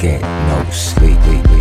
get no sleep.